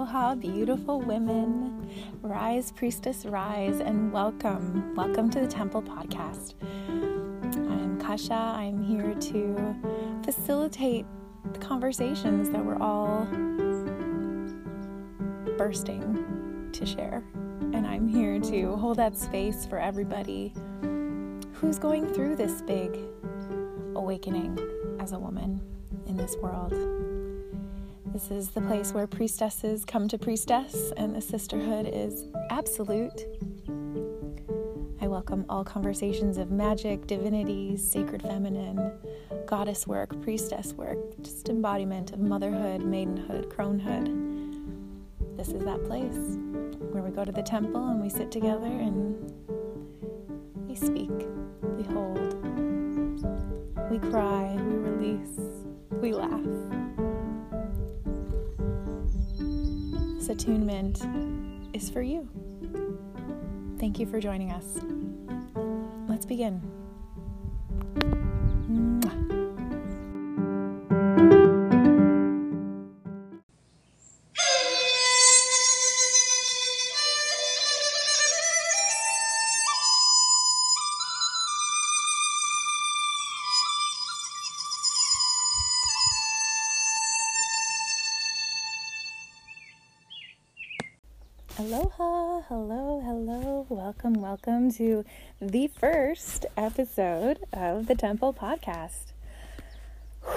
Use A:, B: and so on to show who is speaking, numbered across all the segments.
A: Aloha, beautiful women. Rise, priestess, rise, and welcome. Welcome to the Temple Podcast. I'm Kasia. I'm here to facilitate the conversations that we're all bursting to share. And I'm here to hold that space for everybody who's going through this big awakening as a woman in this world. This is the place where priestesses come to priestess, and the sisterhood is absolute. I welcome all conversations of magic, divinity, sacred feminine, goddess work, priestess work, just embodiment of motherhood, maidenhood, cronehood. This is that place where we go to the temple and we sit together and we speak, we hold, we cry, we release, we laugh. Attunement is for you. Thank you for joining us. Let's begin. Hello, hello, welcome, welcome to the first episode of the Temple Podcast.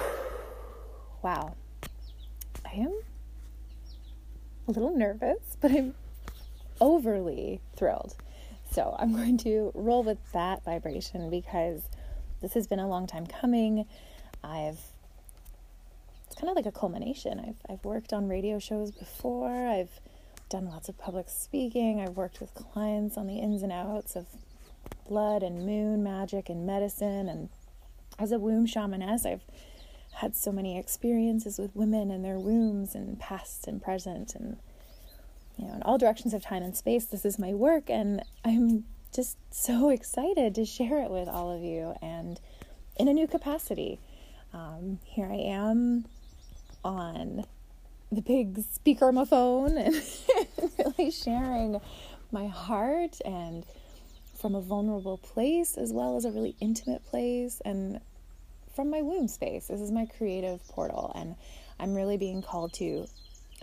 A: Wow, I am a little nervous, but I'm overly thrilled. So I'm going to roll with that vibration because this has been a long time coming. I've it's kind of like a culmination. I've I've worked on radio shows before. I've done lots of public speaking. I've worked with clients on the ins and outs of blood and moon magic and medicine. And as a womb shamaness, I've had so many experiences with women and their wombs and past and present and you know in all directions of time and space this is my work and i'm just so excited to share it with all of you and in a new capacity um, here i am on the big speaker on my phone and really sharing my heart and from a vulnerable place as well as a really intimate place and from my womb space. This is my creative portal and I'm really being called to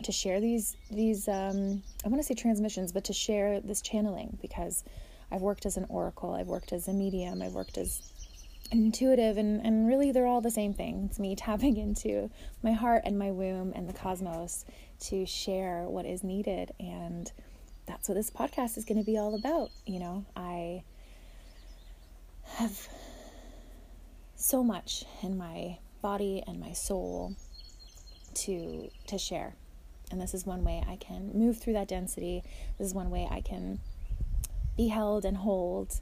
A: to share these these um, I want to say transmissions, but to share this channeling because I've worked as an oracle, I've worked as a medium, I've worked as intuitive and, and really they're all the same thing. It's me tapping into my heart and my womb and the cosmos to share what is needed and that's what this podcast is going to be all about. You know, I have so much in my body and my soul to to share. And this is one way I can move through that density. This is one way I can be held and hold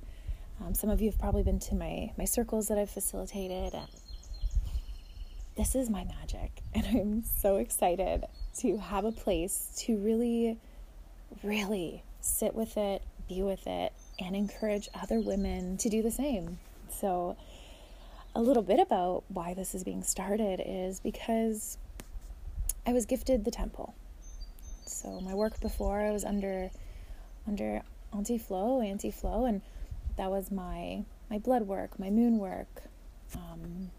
A: um, some of you have probably been to my, my circles that I've facilitated. And this is my magic. And I'm so excited to have a place to really, really sit with it, be with it, and encourage other women to do the same. So, a little bit about why this is being started is because I was gifted the temple. So my work before I was under under Auntie Flo, Auntie Flo, and that was my my blood work, my moon work, um,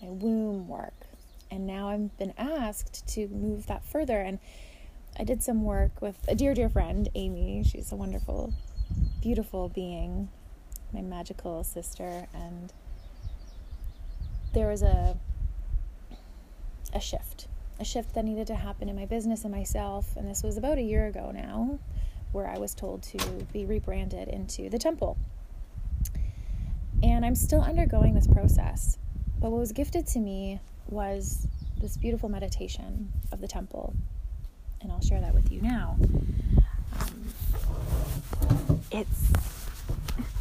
A: my womb work, and now I've been asked to move that further. And I did some work with a dear, dear friend, Amy. She's a wonderful, beautiful being, my magical sister, and there was a a shift, a shift that needed to happen in my business and myself. And this was about a year ago now where I was told to be rebranded into the temple. And I'm still undergoing this process. But what was gifted to me was this beautiful meditation of the temple. And I'll share that with you now. Um, it's,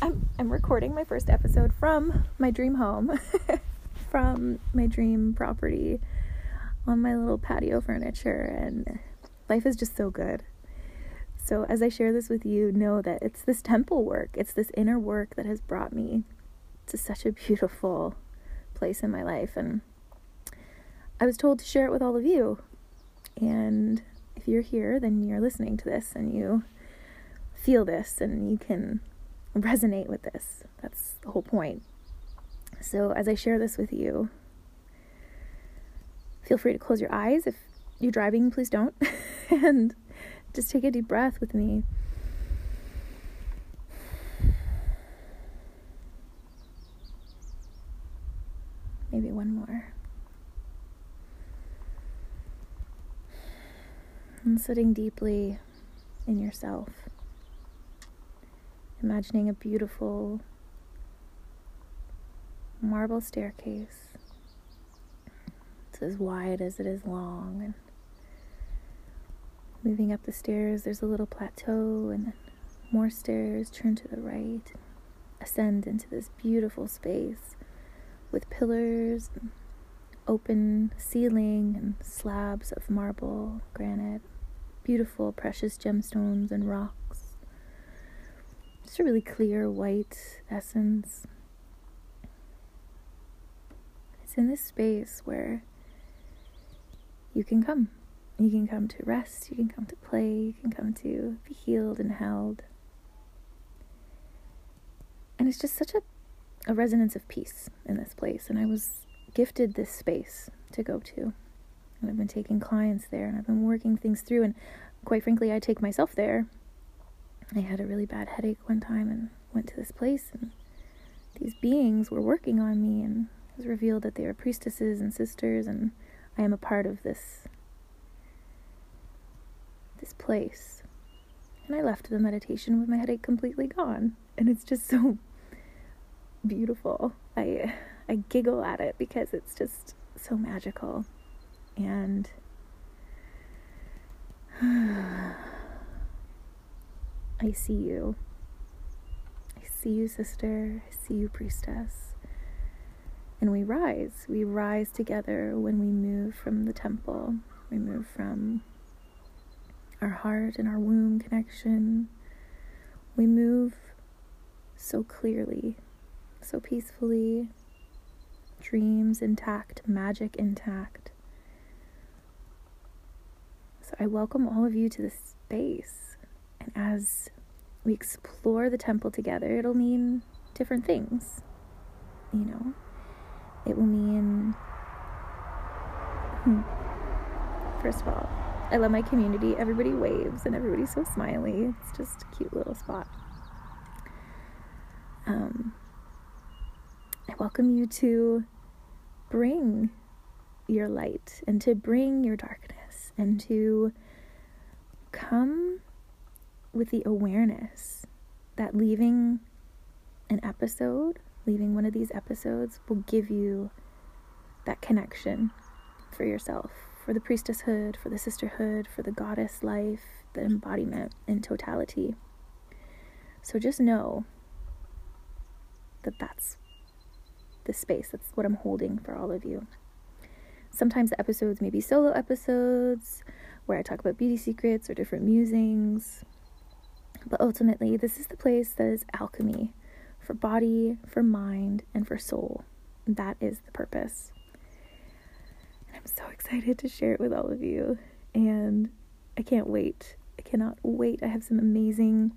A: I'm, I'm recording my first episode from my dream home, from my dream property on my little patio furniture. And life is just so good. So, as I share this with you, know that it's this temple work, it's this inner work that has brought me to such a beautiful place in my life. And I was told to share it with all of you. And if you're here, then you're listening to this and you feel this and you can resonate with this. That's the whole point. So, as I share this with you, feel free to close your eyes. If you're driving, please don't. and just take a deep breath with me. Maybe one more. And sitting deeply in yourself, imagining a beautiful marble staircase. It's as wide as it is long, moving up the stairs, there's a little plateau, and then more stairs. Turn to the right, ascend into this beautiful space with pillars, open ceiling, and slabs of marble, granite, beautiful precious gemstones and rocks. Just a really clear white essence. It's in this space where you can come. You can come to rest, you can come to play, you can come to be healed and held. And it's just such a, a resonance of peace in this place. And I was gifted this space to go to. And I've been taking clients there and I've been working things through. And quite frankly, I take myself there. I had a really bad headache one time and went to this place, and these beings were working on me. And it was revealed that they were priestesses and sisters, and I am a part of this this place. And I left the meditation with my headache completely gone. And it's just so beautiful. I I giggle at it because it's just so magical. And I see you. I see you, sister. I see you, priestess. And we rise. We rise together when we move from the temple. We move from our heart and our womb connection. We move so clearly, so peacefully, dreams intact, magic intact. So I welcome all of you to this space. And as we explore the temple together, it'll mean different things. You know, it will mean, hmm, first of all, I love my community. Everybody waves and everybody's so smiley. It's just a cute little spot. Um, I welcome you to bring your light and to bring your darkness and to come with the awareness that leaving an episode, leaving one of these episodes, will give you that connection for yourself for the priestesshood, for the sisterhood, for the goddess life, the embodiment in totality. So just know that that's the space, that's what I'm holding for all of you. Sometimes the episodes may be solo episodes where I talk about beauty secrets or different musings. But ultimately, this is the place that is alchemy for body, for mind, and for soul. That is the purpose. I'm so excited to share it with all of you. And I can't wait. I cannot wait. I have some amazing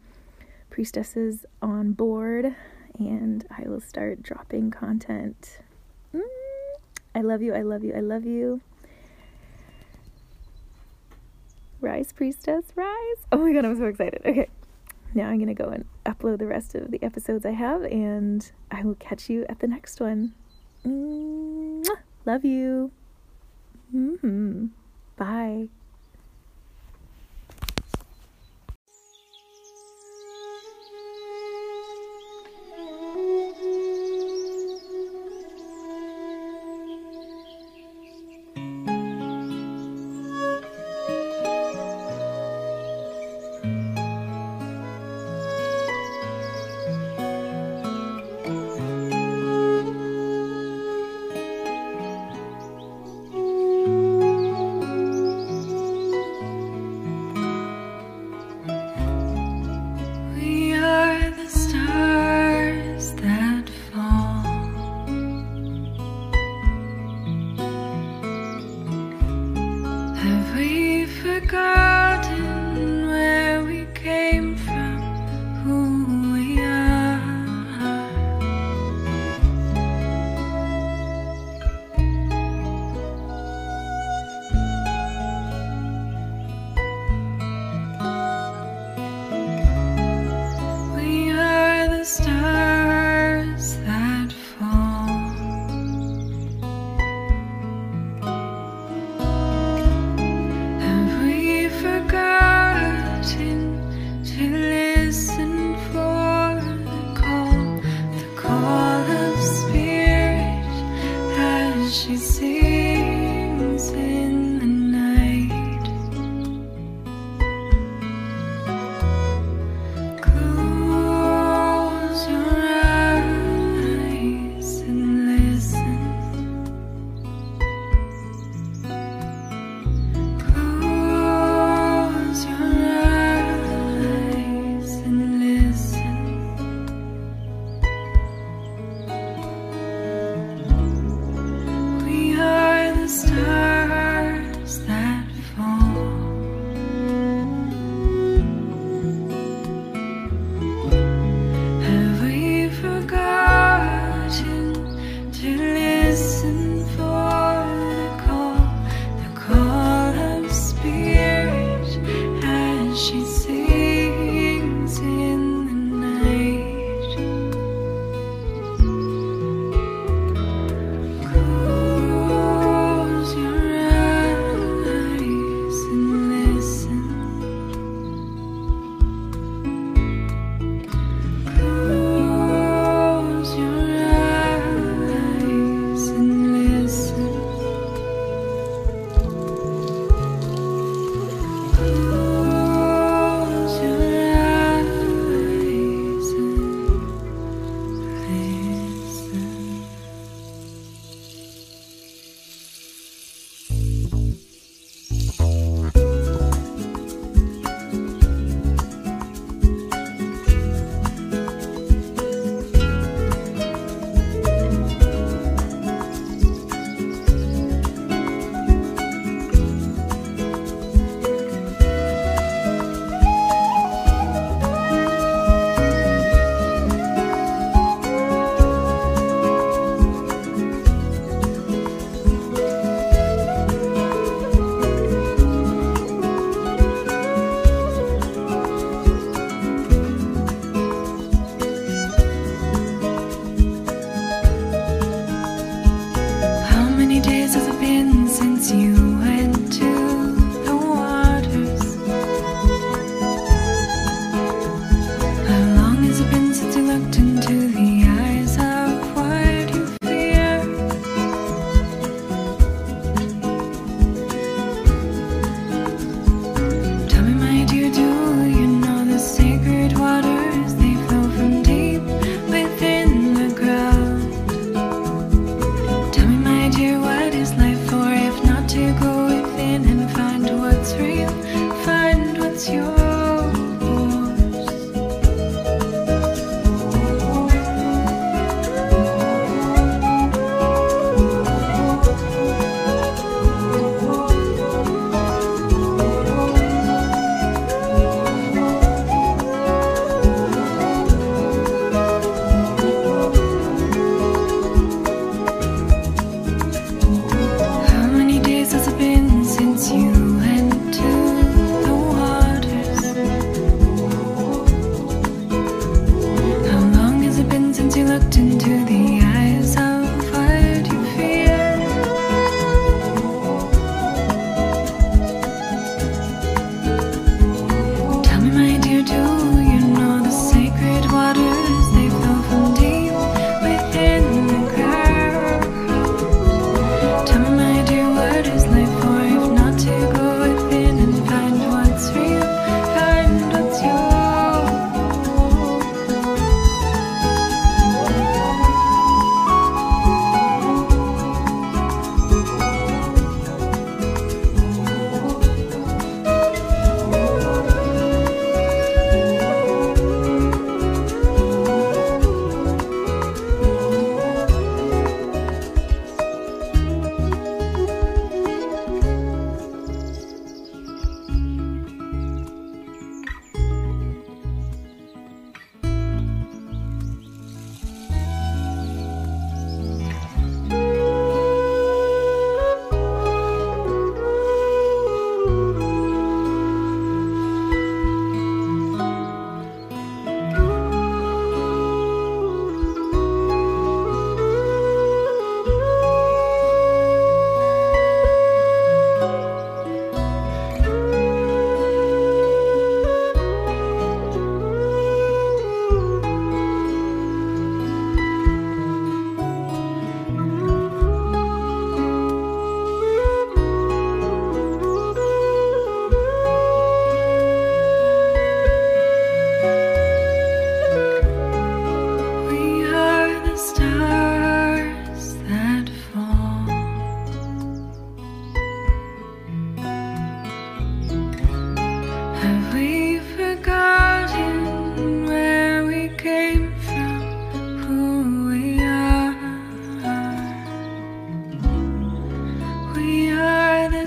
A: priestesses on board, and I will start dropping content. Mm, I love you. I love you. I love you. Rise, priestess, rise. Oh my god, I'm so excited. Okay. Now I'm going to go and upload the rest of the episodes I have, and I will catch you at the next one. Mwah. Love you. Mm-hmm. Bye.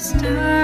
A: Stars